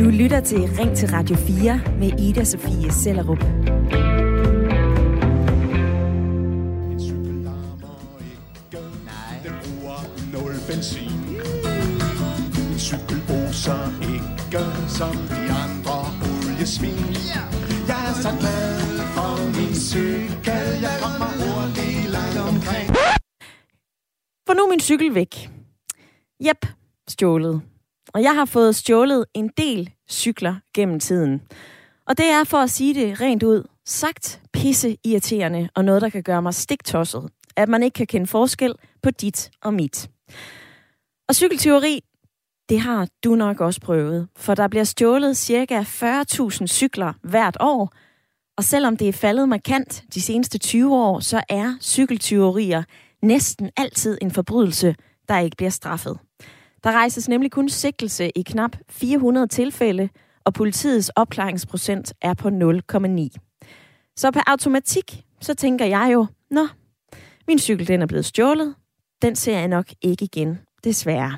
Du lytter til Ring til Radio 4 med Ida Sofie Sellerup. Benzin. En cykel oser ikke som de andre oliesvin. Jeg er så glad for min cykel. Jeg kommer hurtigt langt omkring. For nu er min cykel væk. Jep, stjålet. Og jeg har fået stjålet en del cykler gennem tiden. Og det er for at sige det rent ud, sagt pisse irriterende og noget, der kan gøre mig stiktosset. At man ikke kan kende forskel på dit og mit. Og cykelteori, det har du nok også prøvet. For der bliver stjålet ca. 40.000 cykler hvert år. Og selvom det er faldet markant de seneste 20 år, så er cykeltyverier næsten altid en forbrydelse, der ikke bliver straffet. Der rejses nemlig kun sigtelse i knap 400 tilfælde, og politiets opklaringsprocent er på 0,9. Så per automatik, så tænker jeg jo, nå, min cykel den er blevet stjålet, den ser jeg nok ikke igen, desværre.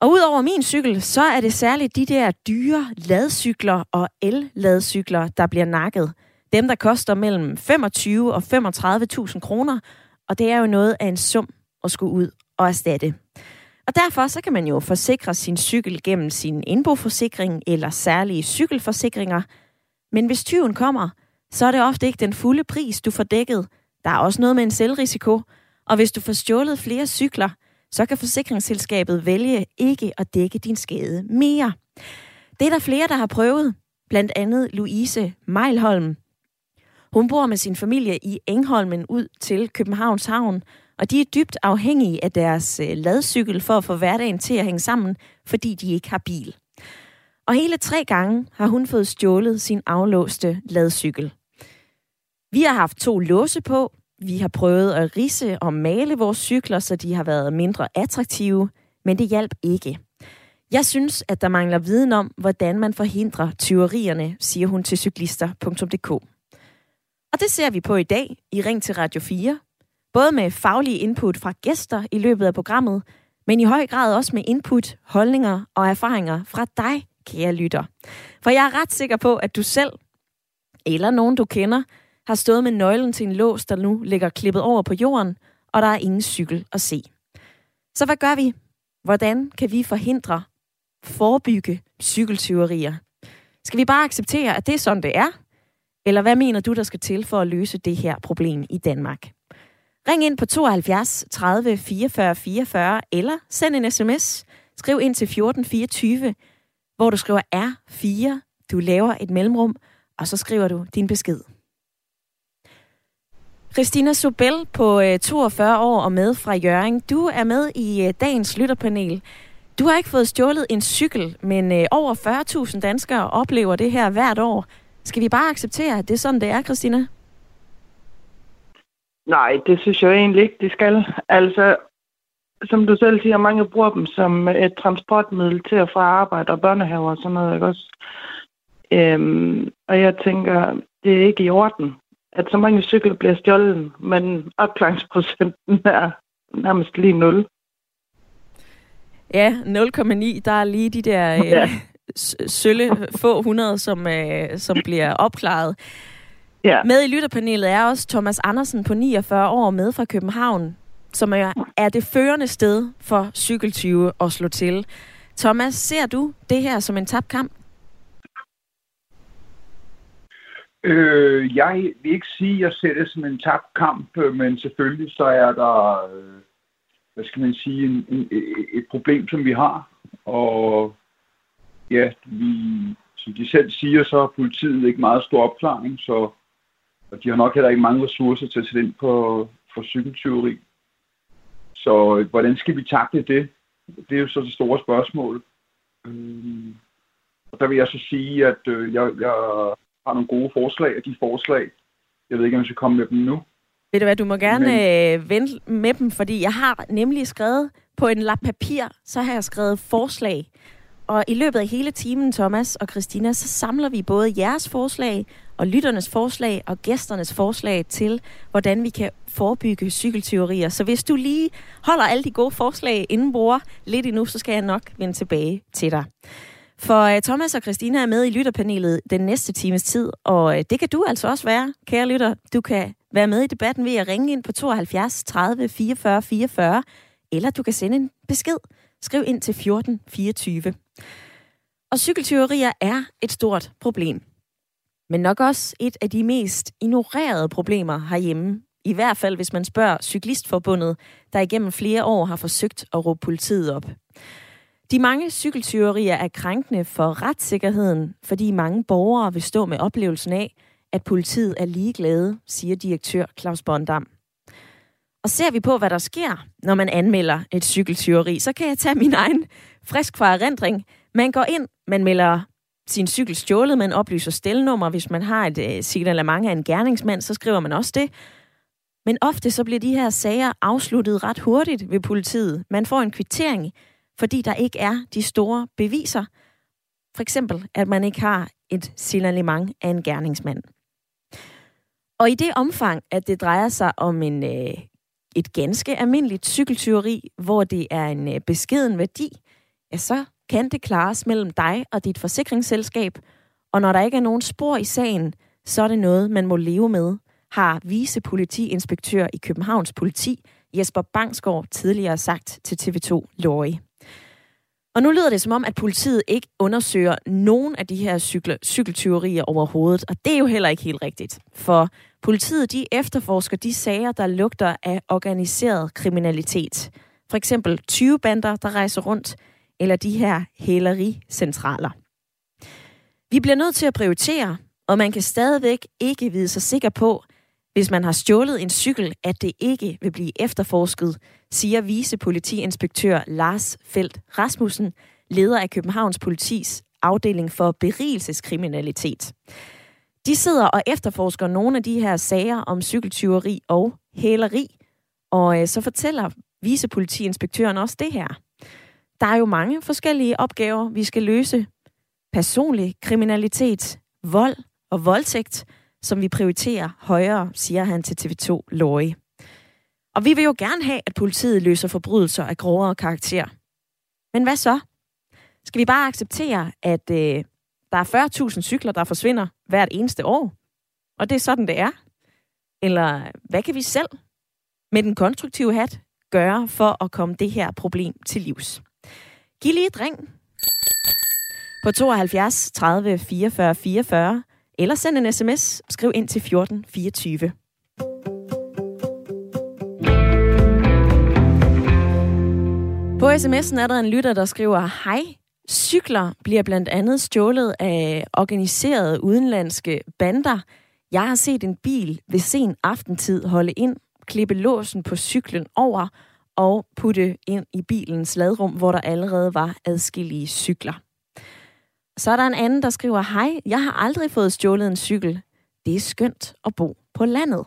Og udover min cykel, så er det særligt de der dyre ladcykler og el-ladcykler, der bliver nakket. Dem, der koster mellem 25 og 35.000 kroner, og det er jo noget af en sum at skulle ud og erstatte. Og derfor så kan man jo forsikre sin cykel gennem sin indboforsikring eller særlige cykelforsikringer. Men hvis tyven kommer, så er det ofte ikke den fulde pris, du får dækket. Der er også noget med en selvrisiko. Og hvis du får stjålet flere cykler, så kan forsikringsselskabet vælge ikke at dække din skade mere. Det er der flere, der har prøvet. Blandt andet Louise Meilholm. Hun bor med sin familie i Engholmen ud til Københavns Havn, og de er dybt afhængige af deres øh, ladcykel for at få hverdagen til at hænge sammen, fordi de ikke har bil. Og hele tre gange har hun fået stjålet sin aflåste ladcykel. Vi har haft to låse på, vi har prøvet at rise og male vores cykler, så de har været mindre attraktive, men det hjalp ikke. Jeg synes, at der mangler viden om, hvordan man forhindrer tyverierne, siger hun til cyklister.dk. Og det ser vi på i dag i Ring til Radio 4, både med faglige input fra gæster i løbet af programmet, men i høj grad også med input, holdninger og erfaringer fra dig, kære lytter. For jeg er ret sikker på, at du selv, eller nogen du kender, har stået med nøglen til en lås, der nu ligger klippet over på jorden, og der er ingen cykel at se. Så hvad gør vi? Hvordan kan vi forhindre, forebygge cykeltyverier? Skal vi bare acceptere, at det er sådan, det er? Eller hvad mener du, der skal til for at løse det her problem i Danmark? Ring ind på 72 30 44 44, eller send en sms. Skriv ind til 1424, hvor du skriver R4. Du laver et mellemrum, og så skriver du din besked. Christina Sobel på øh, 42 år og med fra Jøring. Du er med i øh, dagens lytterpanel. Du har ikke fået stjålet en cykel, men øh, over 40.000 danskere oplever det her hvert år. Skal vi bare acceptere, at det er sådan, det er, Christina? Nej, det synes jeg egentlig ikke, det skal. Altså, som du selv siger, mange bruger dem som et transportmiddel til at få arbejde og børnehaver og sådan noget, ikke også? Øhm, og jeg tænker, det er ikke i orden, at så mange cykler bliver stjålet, men opklaringsprocenten er nærmest lige 0. Ja, 0,9. Der er lige de der ja. øh, sølle få hundrede, som, øh, som bliver opklaret. Ja. Med i lytterpanelet er også Thomas Andersen på 49 år med fra København, som er, er det førende sted for cykeltyve at slå til. Thomas, ser du det her som en tabt kamp? Øh, jeg vil ikke sige, at jeg ser det som en tabt kamp, men selvfølgelig så er der, øh, hvad skal man sige, en, en, et problem, som vi har. Og ja, vi, som de selv siger, så har politiet ikke meget stor opklaring, så og de har nok heller ikke mange ressourcer til at sætte ind på for cykeltyveri. Så øh, hvordan skal vi takle det? Det er jo så det store spørgsmål. Øh, og der vil jeg så sige, at øh, jeg, jeg har nogle gode forslag, og de forslag, jeg ved ikke, om jeg skal komme med dem nu. Ved du hvad, du må gerne Men... øh, vente med dem, fordi jeg har nemlig skrevet på en lap papir, så har jeg skrevet forslag. Og i løbet af hele timen, Thomas og Christina, så samler vi både jeres forslag og lytternes forslag og gæsternes forslag til, hvordan vi kan forebygge cykeltyverier. Så hvis du lige holder alle de gode forslag inden bruger lidt endnu, så skal jeg nok vende tilbage til dig. For uh, Thomas og Christina er med i lytterpanelet den næste times tid, og uh, det kan du altså også være, kære lytter. Du kan være med i debatten ved at ringe ind på 72 30 44 44, eller du kan sende en besked. Skriv ind til 14 24. Og cykeltyverier er et stort problem. Men nok også et af de mest ignorerede problemer herhjemme. I hvert fald, hvis man spørger Cyklistforbundet, der igennem flere år har forsøgt at råbe politiet op. De mange cykeltyverier er krænkende for retssikkerheden, fordi mange borgere vil stå med oplevelsen af, at politiet er ligeglade, siger direktør Claus Bondam. Og ser vi på, hvad der sker, når man anmelder et cykeltyveri, så kan jeg tage min egen frisk fra erindring. Man går ind, man melder sin cykel stjålet, man oplyser stelnummer. Hvis man har et øh, signalement af en gerningsmand, så skriver man også det. Men ofte så bliver de her sager afsluttet ret hurtigt ved politiet. Man får en kvittering, fordi der ikke er de store beviser. For eksempel, at man ikke har et signalement af en gerningsmand. Og i det omfang, at det drejer sig om en, øh, et ganske almindeligt cykeltyveri, hvor det er en øh, beskeden værdi, ja, så kan det klares mellem dig og dit forsikringsselskab, og når der ikke er nogen spor i sagen, så er det noget, man må leve med, har vicepolitiinspektør i Københavns politi, Jesper Bangsgaard, tidligere sagt til TV2 Lorry. Og nu lyder det som om, at politiet ikke undersøger nogen af de her cykle, cykeltyverier overhovedet, og det er jo heller ikke helt rigtigt. For politiet de efterforsker de sager, der lugter af organiseret kriminalitet. For eksempel 20 bander, der rejser rundt, eller de her hælericentraler. Vi bliver nødt til at prioritere, og man kan stadigvæk ikke vide sig sikker på, hvis man har stjålet en cykel, at det ikke vil blive efterforsket, siger vicepolitiinspektør Lars Felt Rasmussen, leder af Københavns politis afdeling for berigelseskriminalitet. De sidder og efterforsker nogle af de her sager om cykeltyveri og hæleri, og øh, så fortæller vicepolitiinspektøren også det her. Der er jo mange forskellige opgaver, vi skal løse. Personlig kriminalitet, vold og voldtægt, som vi prioriterer højere, siger han til TV2 Lorry. Og vi vil jo gerne have, at politiet løser forbrydelser af grovere karakter. Men hvad så? Skal vi bare acceptere, at øh, der er 40.000 cykler, der forsvinder hvert eneste år? Og det er sådan, det er? Eller hvad kan vi selv med den konstruktive hat gøre for at komme det her problem til livs? Giv lige et ring på 72 30 44 44, eller send en sms. Skriv ind til 14 24. På sms'en er der en lytter, der skriver, Hej, cykler bliver blandt andet stjålet af organiserede udenlandske bander. Jeg har set en bil ved sen aftentid holde ind, klippe låsen på cyklen over og putte ind i bilens ladrum, hvor der allerede var adskillige cykler. Så er der en anden, der skriver, Hej, jeg har aldrig fået stjålet en cykel. Det er skønt at bo på landet.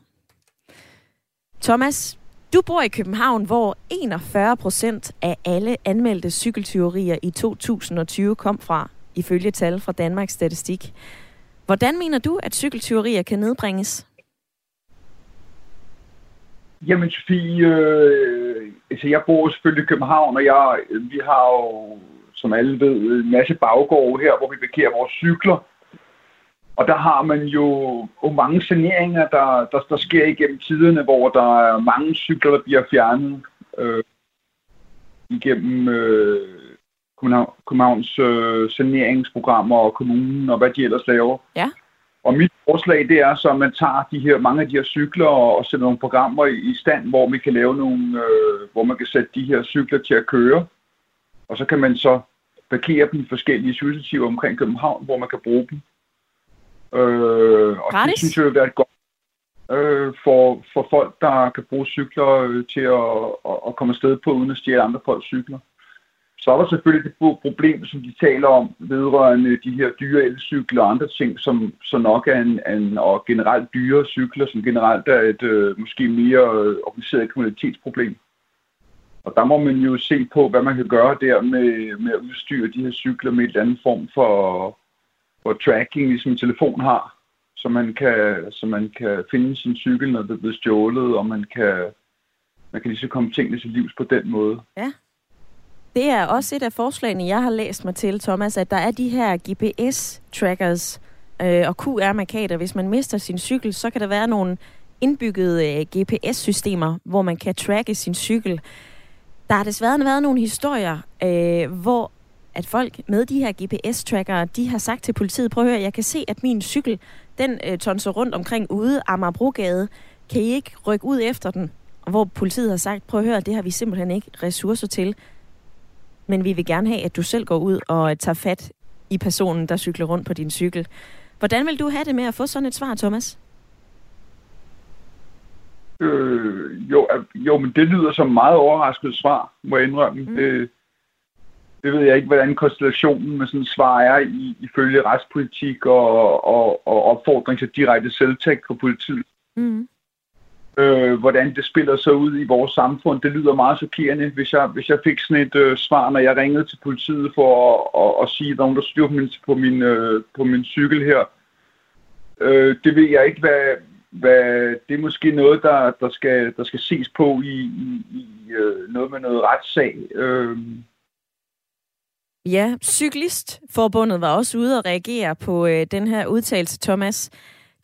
Thomas, du bor i København, hvor 41 procent af alle anmeldte cykeltyverier i 2020 kom fra, ifølge tal fra Danmarks Statistik. Hvordan mener du, at cykeltyverier kan nedbringes? Jamen, Sofie, øh, altså jeg bor selvfølgelig i København, og jeg, vi har jo, som alle ved, en masse baggårde her, hvor vi parkerer vores cykler. Og der har man jo, jo mange saneringer, der, der, der sker igennem tiderne, hvor der er mange cykler, der bliver fjernet øh, igennem øh, Københavns øh, saneringsprogrammer og kommunen og hvad de ellers laver. Ja. Og mit forslag, det er så, at man tager de her, mange af de her cykler og, og sætter nogle programmer i, i stand, hvor man kan lave nogle, øh, hvor man kan sætte de her cykler til at køre. Og så kan man så parkere dem i forskellige cykelstativer omkring København, hvor man kan bruge dem. Øh, og Gratis? det synes jeg vil være et godt øh, for, for folk, der kan bruge cykler øh, til at, at, at komme afsted på, uden at stjæle andre folks cykler. Så er der selvfølgelig det problem, som de taler om, vedrørende de her dyre elcykler og andre ting, som så nok er en, en og generelt dyre cykler, som generelt er et øh, måske mere øh, organiseret kriminalitetsproblem. Og der må man jo se på, hvad man kan gøre der med, med at udstyre de her cykler med et eller andet form for, hvor tracking, ligesom telefon har, så man kan, så man kan finde sin cykel, når det er blevet stjålet, og man kan, man kan lige så komme tingene til livs på den måde. Ja. Det er også et af forslagene, jeg har læst mig til, Thomas, at der er de her GPS-trackers øh, og QR-markader. Hvis man mister sin cykel, så kan der være nogle indbyggede øh, GPS-systemer, hvor man kan tracke sin cykel. Der har desværre været nogle historier, øh, hvor at folk med de her GPS-trackere, de har sagt til politiet, prøv at høre, jeg kan se, at min cykel, den øh, tonser rundt omkring ude Amagerbrogade. Kan I ikke rykke ud efter den? Og hvor politiet har sagt, prøv at høre, det har vi simpelthen ikke ressourcer til. Men vi vil gerne have, at du selv går ud og tager fat i personen, der cykler rundt på din cykel. Hvordan vil du have det med at få sådan et svar, Thomas? Øh, jo, jo, men det lyder som meget overrasket svar, må jeg indrømme. Mm. Det, det ved jeg ikke, hvordan konstellationen med sådan svar er i, ifølge retspolitik og, og, og opfordring til direkte selvtægt for politiet. Mm. Øh, hvordan det spiller sig ud i vores samfund, det lyder meget chokerende, hvis jeg, hvis jeg fik sådan et øh, svar, når jeg ringede til politiet for at, at, at sige, at der er nogen, der styrer på min, på min, øh, på min cykel her. Øh, det ved jeg ikke, hvad, hvad, det er måske noget, der, der, skal, der skal ses på i, i, i øh, noget med noget retssag. Øh, Ja, Cyklistforbundet var også ude og reagere på øh, den her udtalelse, Thomas.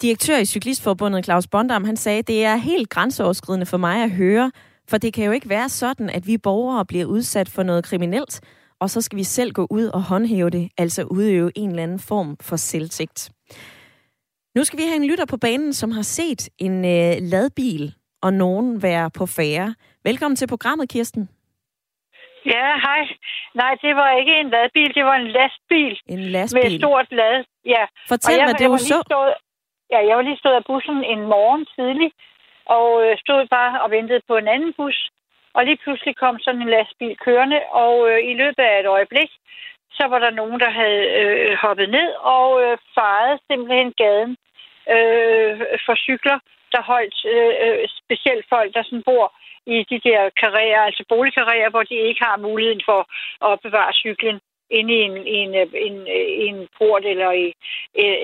Direktør i Cyklistforbundet, Claus Bondam, han sagde, det er helt grænseoverskridende for mig at høre, for det kan jo ikke være sådan, at vi borgere bliver udsat for noget kriminelt, og så skal vi selv gå ud og håndhæve det, altså udøve en eller anden form for selvtægt. Nu skal vi have en lytter på banen, som har set en øh, ladbil og nogen være på færre. Velkommen til programmet, Kirsten. Ja, hej. Nej, det var ikke en ladbil, det var en lastbil. En lastbil? Med et stort lad. Ja. Fortæl, jeg, hvad det var så. Stået, ja, jeg var lige stået af bussen en morgen tidlig, og øh, stod bare og ventede på en anden bus. Og lige pludselig kom sådan en lastbil kørende, og øh, i løbet af et øjeblik, så var der nogen, der havde øh, hoppet ned og øh, faret simpelthen gaden øh, for cykler, der holdt øh, øh specielt folk, der sådan bor i de der karrierer, altså boligkarrierer, hvor de ikke har muligheden for at opbevare cyklen inde i en, en, en, en port eller i,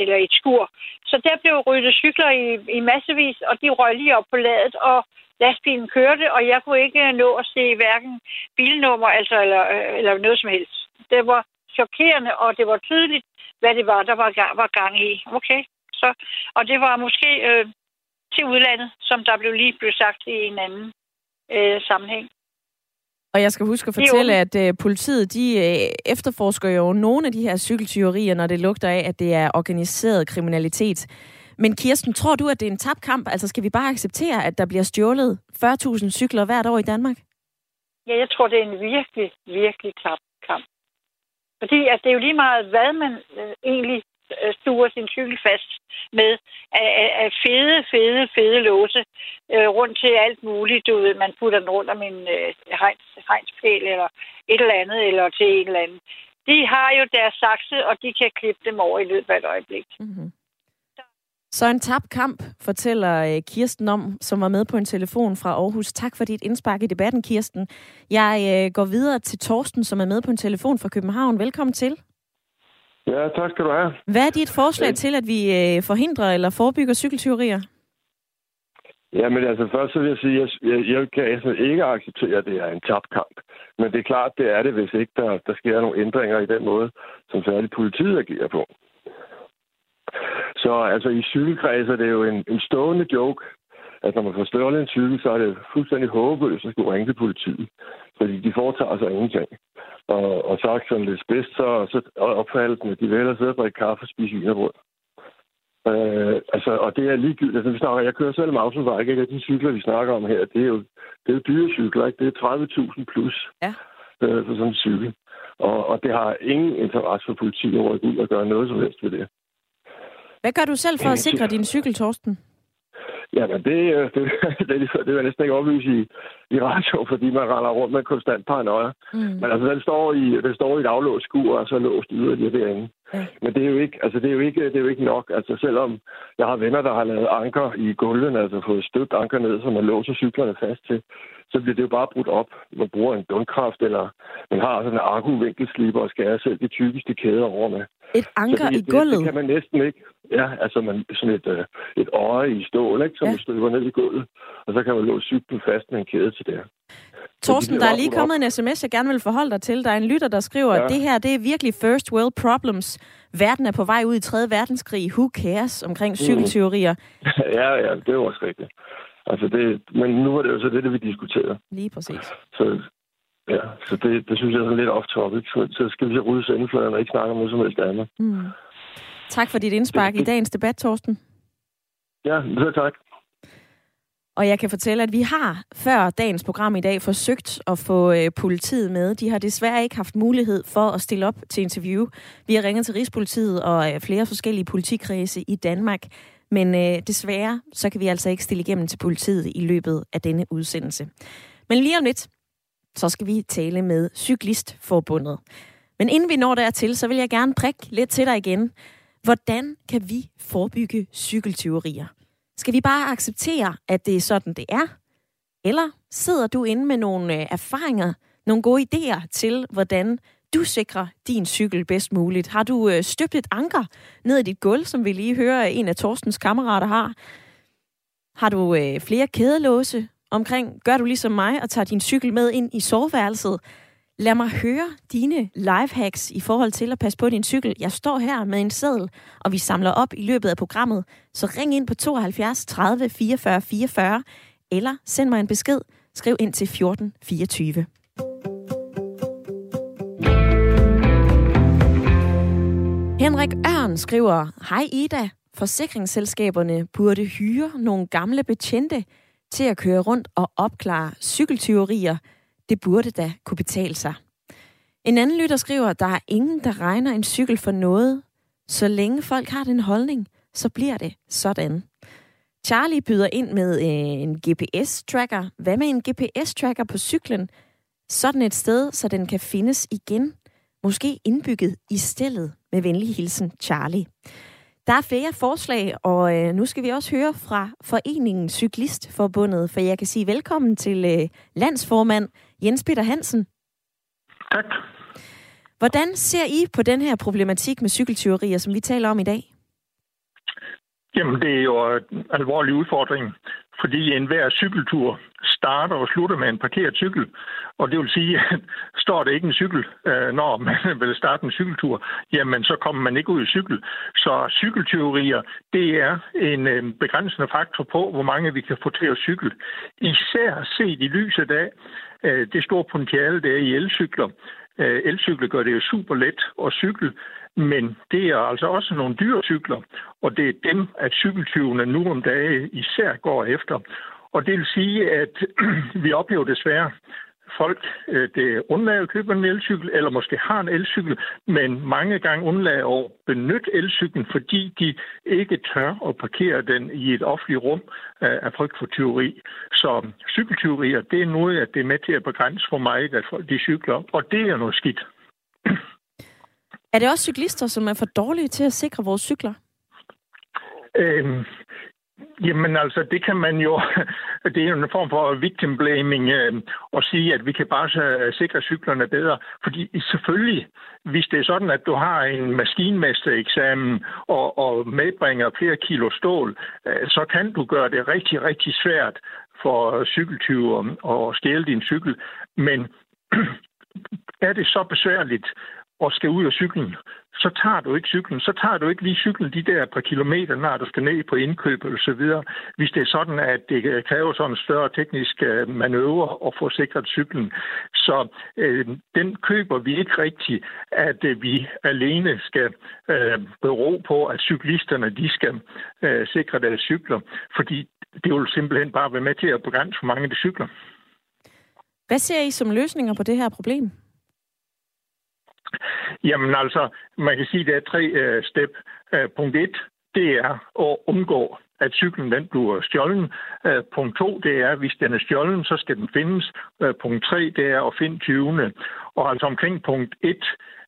eller i et skur. Så der blev ryddet cykler i, i massevis, og de røg lige op på ladet, og lastbilen kørte, og jeg kunne ikke øh, nå at se hverken bilnummer altså, eller, øh, eller noget som helst. Det var chokerende, og det var tydeligt, hvad det var, der var gang, var gang i. Okay, så, og det var måske øh, til udlandet, som der blev lige blev sagt i en anden øh, sammenhæng. Og jeg skal huske at fortælle, at øh, politiet de øh, efterforsker jo nogle af de her cykeltyverier, når det lugter af, at det er organiseret kriminalitet. Men Kirsten, tror du, at det er en tabt kamp? Altså skal vi bare acceptere, at der bliver stjålet 40.000 cykler hvert år i Danmark? Ja, jeg tror, det er en virkelig, virkelig tabt kamp. Fordi at det er jo lige meget, hvad man øh, egentlig Øh, stuer sin cykel fast med af, fede, fede, fede låse øh, rundt til alt muligt. Du ved, man putter den rundt om en øh, hegns, hegnspæl eller et eller andet, eller til en eller anden. De har jo deres sakse, og de kan klippe dem over i løbet af et øjeblik. Mm-hmm. Så en tabt kamp, fortæller øh, Kirsten om, som var med på en telefon fra Aarhus. Tak for dit indspark i debatten, Kirsten. Jeg øh, går videre til Torsten, som er med på en telefon fra København. Velkommen til. Ja, tak skal du have. Hvad er dit forslag ja. til, at vi øh, forhindrer eller forebygger cykeltyverier? Jamen altså, først så vil jeg sige, at jeg, jeg kan altså ikke acceptere, at det er en tabt kamp. Men det er klart, det er det, hvis ikke der, der sker nogle ændringer i den måde, som særligt politiet agerer på. Så altså i cykelkreds er det jo en, en stående joke, at når man får stjålet en cykel, så er det fuldstændig håbløst at skulle ringe til politiet. Fordi de foretager sig ingenting. Og, og sagt sådan lidt bedst, så, så opfattelsen, at de vil hellere sidde og drikke kaffe og spise vinerbrød. Øh, altså, og det er ligegyldigt. Altså, vi snakker, jeg kører selv mountainbike, ikke? Og de cykler, vi snakker om her, det er jo, det er jo dyre cykler, ikke? Det er 30.000 plus ja. øh, for sådan en cykel. Og, og det har ingen interesse for politiet at rykke ud og gøre noget som helst ved det. Hvad gør du selv for at sikre din cykel, Torsten? Jamen, det, det, det, det, det vil jeg næsten ikke oplyse i, i radio, fordi man render rundt med konstant paranoia. Mm. Men altså, den står, i, den står i et aflåst skur, og så låst yderligere derinde. Ja. Men det er jo ikke, altså det er jo ikke, det er jo ikke nok. Altså selvom jeg har venner, der har lavet anker i gulven, altså fået støbt anker ned, som man låser cyklerne fast til, så bliver det jo bare brudt op. Man bruger en dundkraft, eller man har sådan en akku-vinkelsliber og skærer selv de tykkeste kæder over med. Et anker det, i gulvet? Det, det kan man næsten ikke. Ja, altså man, sådan et, øh, et øje i stål, ikke, som ja. støber ned i gulvet. Og så kan man låse cyklen fast med en kæde til det. Torsten, der er lige kommet en sms, jeg gerne vil forholde dig til. Der er en lytter, der skriver, ja. at det her det er virkelig first world problems. Verden er på vej ud i 3. verdenskrig. Who cares omkring mm. cykelteorier? ja, ja, det er også rigtigt. Altså det, men nu er det jo så det, det vi diskuterer. Lige præcis. Så, ja, så det, det synes jeg er lidt off-topic. Så, så skal vi så rydde sendefladen og ikke snakke om noget som helst andet. Mm. Tak for dit indspark det, det, i dagens debat, Torsten. Ja, så tak. Og jeg kan fortælle, at vi har før dagens program i dag forsøgt at få øh, politiet med. De har desværre ikke haft mulighed for at stille op til interview. Vi har ringet til Rigspolitiet og øh, flere forskellige politikredse i Danmark. Men øh, desværre, så kan vi altså ikke stille igennem til politiet i løbet af denne udsendelse. Men lige om lidt, så skal vi tale med Cyklistforbundet. Men inden vi når dertil, så vil jeg gerne prikke lidt til dig igen. Hvordan kan vi forebygge cykeltyverier? Skal vi bare acceptere, at det er sådan, det er? Eller sidder du inde med nogle øh, erfaringer, nogle gode idéer til, hvordan du sikrer din cykel bedst muligt? Har du øh, støbt et anker ned i dit gulv, som vi lige hører en af Torstens kammerater har? Har du øh, flere kædelåse omkring? Gør du ligesom mig og tager din cykel med ind i soveværelset? Lad mig høre dine lifehacks i forhold til at passe på din cykel. Jeg står her med en seddel, og vi samler op i løbet af programmet. Så ring ind på 72 30 44 44, eller send mig en besked. Skriv ind til 14 24. Henrik Ørn skriver, Hej Ida, forsikringsselskaberne burde hyre nogle gamle betjente til at køre rundt og opklare cykeltyverier – det burde da kunne betale sig. En anden lytter skriver, der er ingen, der regner en cykel for noget. Så længe folk har den holdning, så bliver det sådan. Charlie byder ind med øh, en GPS-tracker. Hvad med en GPS-tracker på cyklen? Sådan et sted, så den kan findes igen. Måske indbygget i stillet. Med venlig hilsen, Charlie. Der er flere forslag, og øh, nu skal vi også høre fra Foreningen Cyklistforbundet, for jeg kan sige velkommen til øh, landsformand Jens Peter Hansen. Tak. Hvordan ser I på den her problematik med cykeltyverier, som vi taler om i dag? Jamen, det er jo en alvorlig udfordring, fordi enhver cykeltur starter og slutter med en parkeret cykel. Og det vil sige, at står der ikke en cykel, øh, når man vil starte en cykeltur, jamen så kommer man ikke ud i cykel. Så cykeltyverier, det er en øh, begrænsende faktor på, hvor mange vi kan få til at cykle. Især set i lyset af øh, det store potentiale, der er i elcykler. Elcykler gør det jo super let at cykle, men det er altså også nogle dyre cykler, og det er dem, at cykeltyvene nu om dagen især går efter. Og det vil sige, at vi oplever desværre folk, øh, det undlader at købe en elcykel, eller måske har en elcykel, men mange gange undlader at benytte elcyklen, fordi de ikke tør at parkere den i et offentligt rum øh, af frygt for tyveri. Så cykeltyverier, det er noget, at det er med til at begrænse for mig, at folk de cykler, og det er noget skidt. Er det også cyklister, som er for dårlige til at sikre vores cykler? Øhm, Jamen altså, det kan man jo, det er jo en form for victim blaming øh, at sige, at vi kan bare øh, sikre cyklerne bedre. Fordi selvfølgelig, hvis det er sådan, at du har en maskinmestereksamen og, og medbringer flere kilo stål, øh, så kan du gøre det rigtig, rigtig svært for cykeltyver at stjæle din cykel. Men er det så besværligt, og skal ud af cyklen, så tager du ikke cyklen. Så tager du ikke lige cyklen de der par kilometer, når du skal ned på indkøb og så videre. Hvis det er sådan, at det kræver sådan en større teknisk øh, manøvre at få sikret cyklen. Så øh, den køber vi ikke rigtigt, at øh, vi alene skal øh, bero på, at cyklisterne de skal øh, sikre deres cykler. Fordi det vil simpelthen bare være med til at begrænse, for mange de cykler. Hvad ser I som løsninger på det her problem? Jamen altså, man kan sige, at der er tre øh, step. Uh, punkt et, det er at undgå at cyklen den bliver stjålen. Øh, punkt to, det er, at hvis den er stjålen, så skal den findes. Øh, punkt tre, det er at finde 20. Og altså omkring punkt 1,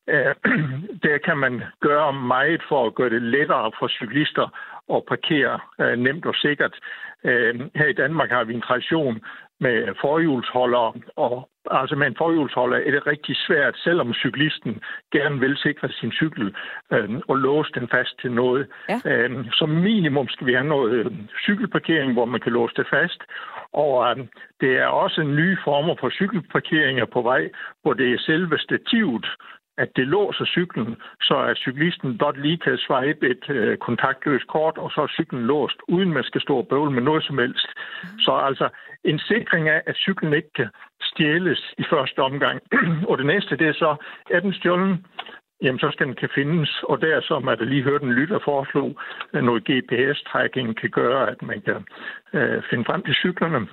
øh, der kan man gøre meget for at gøre det lettere for cyklister at parkere øh, nemt og sikkert. Øh, her i Danmark har vi en tradition med forhjulsholdere, og altså med en forhjulsholder er det rigtig svært, selvom cyklisten gerne vil sikre sin cykel øh, og låse den fast til noget. Ja. Øh, som minimum skal vi have noget øh, cykelparkering, hvor man kan låse det fast, og øh, det er også nye former for cykelparkeringer på vej, hvor det er selve stativet, at det låser cyklen, så at cyklisten blot lige kan swipe et øh, kontaktløst kort, og så er cyklen låst, uden man skal stå og bøvle med noget som helst. Mm. Så altså en sikring af, at cyklen ikke kan stjæles i første omgang. og det næste, det er så, er den stjålen, jamen så skal den kan findes. Og der, som at lige hørte en lytter foreslog, at noget GPS-tracking kan gøre, at man kan øh, finde frem til cyklerne.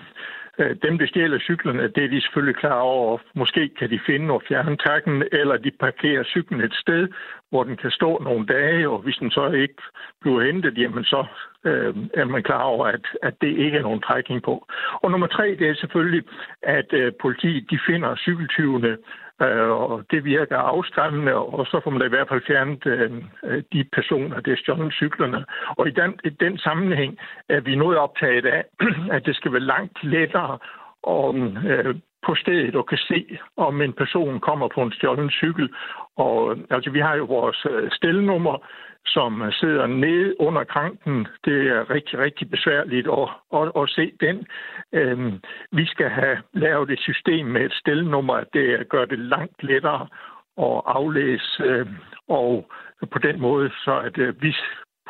Øh, dem, der stjæler cyklerne, det er de selvfølgelig klar over. Måske kan de finde og fjerne takken, eller de parkerer cyklen et sted, hvor den kan stå nogle dage, og hvis den så ikke bliver hentet, jamen så øh, er man klar over, at, at det ikke er nogen trækning på. Og nummer tre, det er selvfølgelig, at øh, politiet de finder cykeltyvene Øh, og det virker afskræmmende, og så får man da i hvert fald fjernet øh, de personer, der stjålet cyklerne. Og i den, i den sammenhæng er vi noget optaget af, at det skal være langt lettere og øh, på stedet og kan se, om en person kommer på en stjålen cykel. Og altså, vi har jo vores øh, stelnummer, som øh, sidder nede under kranken. Det er rigtig, rigtig besværligt at, at, at se den. Øhm, vi skal have lavet et system med et stelnummer, det gør det langt lettere at aflæse, øh, og på den måde, så at øh, hvis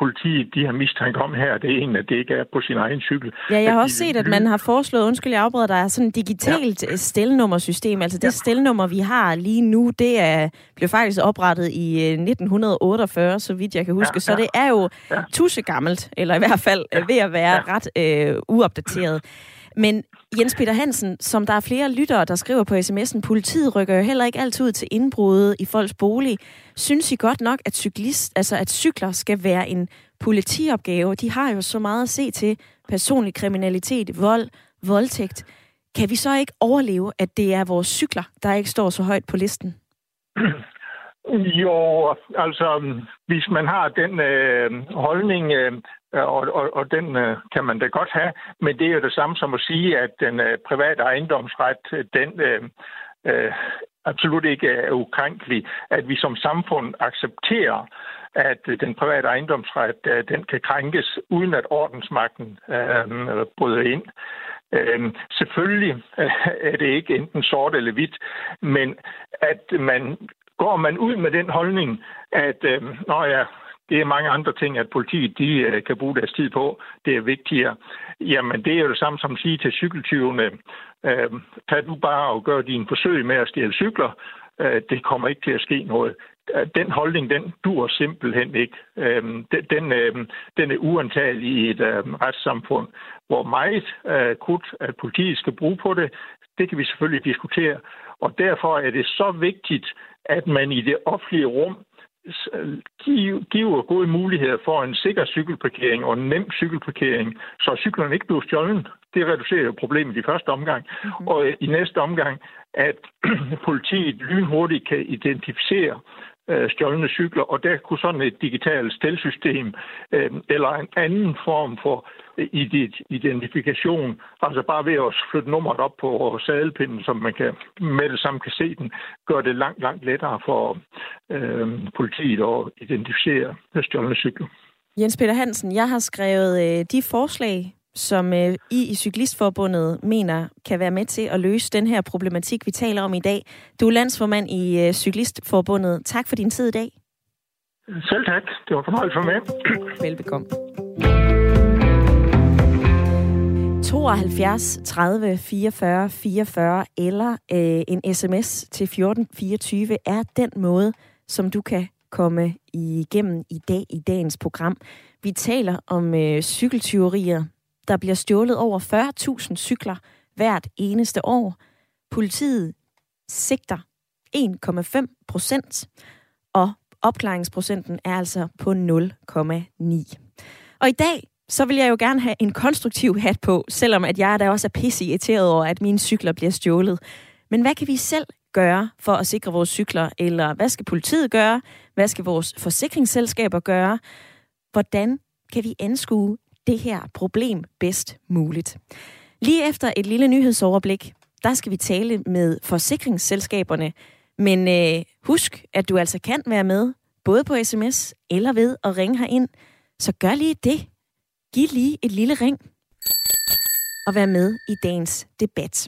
politiet de har mistanke om her, det er en, at det ikke er på sin egen cykel. Ja, jeg har også set, at man har foreslået, undskyld, jeg afbryder dig, sådan et digitalt ja. stelnummersystem. Altså det ja. stelnummer, vi har lige nu, det er, blev faktisk oprettet i 1948, øh, så vidt jeg kan huske. Ja, ja. Så det er jo ja. tusse gammelt, eller i hvert fald ja. ved at være ja. ret øh, uopdateret. Men Jens Peter Hansen, som der er flere lyttere, der skriver på sms'en, politiet rykker jo heller ikke altid ud til indbruddet i folks bolig. Synes I godt nok, at, cyklist, altså at cykler skal være en politiopgave? De har jo så meget at se til personlig kriminalitet, vold, voldtægt. Kan vi så ikke overleve, at det er vores cykler, der ikke står så højt på listen? Jo, altså hvis man har den øh, holdning, øh, og, og, og den øh, kan man da godt have, men det er jo det samme som at sige, at den øh, private ejendomsret, øh, den øh, øh, absolut ikke er ukrænkelig, at vi som samfund accepterer, at øh, den private ejendomsret, øh, den kan krænkes, uden at ordensmagten øh, bryder ind. Øh, selvfølgelig øh, er det ikke enten sort eller hvidt, men at man går man ud med den holdning, at øh, når ja, det er mange andre ting, at politiet de, øh, kan bruge deres tid på. Det er vigtigere. Jamen, det er jo det samme som at sige til cykeltyvene, øh, tag du bare og gør dine forsøg med at stjæle cykler. Øh, det kommer ikke til at ske noget. Øh, den holdning, den dur simpelthen ikke. Øh, den, øh, den er uantagelig i et øh, retssamfund, hvor meget øh, krudt, at politiet skal bruge på det, det kan vi selvfølgelig diskutere. Og derfor er det så vigtigt, at man i det offentlige rum giver gode muligheder for en sikker cykelparkering og en nem cykelparkering, så cyklerne ikke bliver stjålet. Det reducerer problemet i første omgang. Mm-hmm. Og i næste omgang, at politiet lynhurtigt kan identificere øh, stjålne cykler, og der kunne sådan et digitalt stelsystem øh, eller en anden form for øh, identifikation, altså bare ved at flytte nummeret op på sadelpinden, så man kan med det samme kan se den, gør det langt, langt lettere for øh, politiet at identificere stjålne cykler. Jens Peter Hansen, jeg har skrevet øh, de forslag, som øh, I i Cyklistforbundet mener kan være med til at løse den her problematik, vi taler om i dag. Du er landsformand i øh, Cyklistforbundet. Tak for din tid i dag. Selv tak. Det var fornøjelse for mig. Velbekomme. 72 30 44 44 eller øh, en sms til 1424 er den måde, som du kan komme igennem i dag i dagens program. Vi taler om øh, cykeltyverier, der bliver stjålet over 40.000 cykler hvert eneste år. Politiet sigter 1,5 procent, og opklaringsprocenten er altså på 0,9. Og i dag så vil jeg jo gerne have en konstruktiv hat på, selvom at jeg da også er pisse irriteret over, at mine cykler bliver stjålet. Men hvad kan vi selv gøre for at sikre vores cykler? Eller hvad skal politiet gøre? Hvad skal vores forsikringsselskaber gøre? Hvordan kan vi anskue det her problem bedst muligt? Lige efter et lille nyhedsoverblik, der skal vi tale med forsikringsselskaberne. Men øh, husk, at du altså kan være med, både på sms eller ved at ringe herind. Så gør lige det. Giv lige et lille ring og vær med i dagens debat.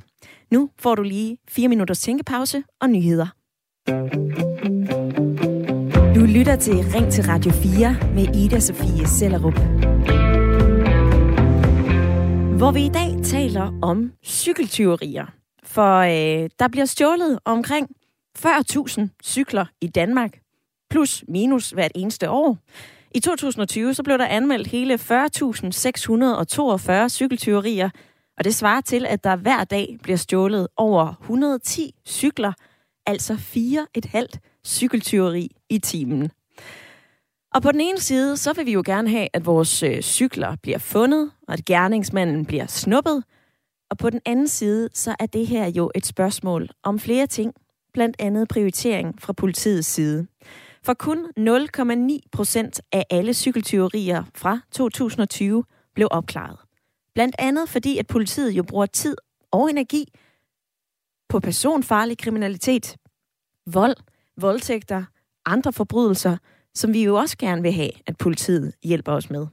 Nu får du lige fire minutters tænkepause og nyheder. Du lytter til Ring til Radio 4 med Ida Sofie Sellerup. Hvor vi i dag taler om cykeltyverier. For øh, der bliver stjålet omkring 40.000 cykler i Danmark, plus minus hvert eneste år. I 2020 så blev der anmeldt hele 40.642 cykeltyverier, og det svarer til, at der hver dag bliver stjålet over 110 cykler, altså 4,5 cykeltyveri i timen. Og på den ene side, så vil vi jo gerne have, at vores øh, cykler bliver fundet, og at gerningsmanden bliver snuppet. Og på den anden side, så er det her jo et spørgsmål om flere ting, blandt andet prioritering fra politiets side. For kun 0,9 procent af alle cykeltyverier fra 2020 blev opklaret. Blandt andet fordi, at politiet jo bruger tid og energi på personfarlig kriminalitet, vold, voldtægter, andre forbrydelser, som vi jo også gerne vil have, at politiet hjælper os med.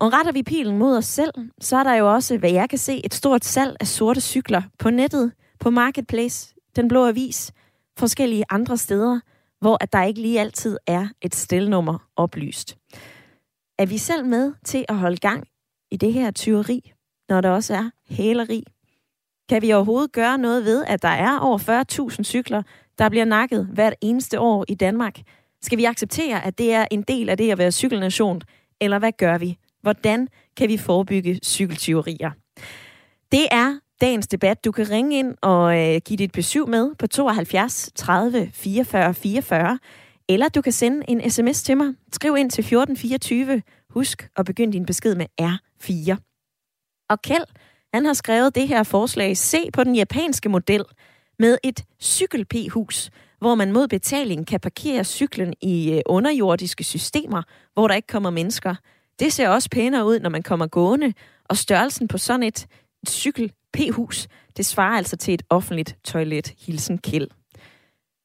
Og retter vi pilen mod os selv, så er der jo også, hvad jeg kan se, et stort salg af sorte cykler på nettet, på Marketplace, Den Blå Avis, forskellige andre steder, hvor at der ikke lige altid er et stelnummer oplyst. Er vi selv med til at holde gang i det her tyveri, når der også er hæleri? Kan vi overhovedet gøre noget ved, at der er over 40.000 cykler, der bliver nakket hvert eneste år i Danmark? Skal vi acceptere, at det er en del af det at være cykelnation, eller hvad gør vi? Hvordan kan vi forebygge cykeltyverier? Det er dagens debat. Du kan ringe ind og øh, give dit besøg med på 72 30 44 44, eller du kan sende en sms til mig. Skriv ind til 1424. Husk at begynde din besked med R4. Og Kjeld, han har skrevet det her forslag. Se på den japanske model med et cykel-P-hus, hvor man mod betaling kan parkere cyklen i øh, underjordiske systemer, hvor der ikke kommer mennesker. Det ser også pænere ud, når man kommer gående, og størrelsen på sådan et cykel P-hus, det svarer altså til et offentligt toilet. Hilsen Kjeld.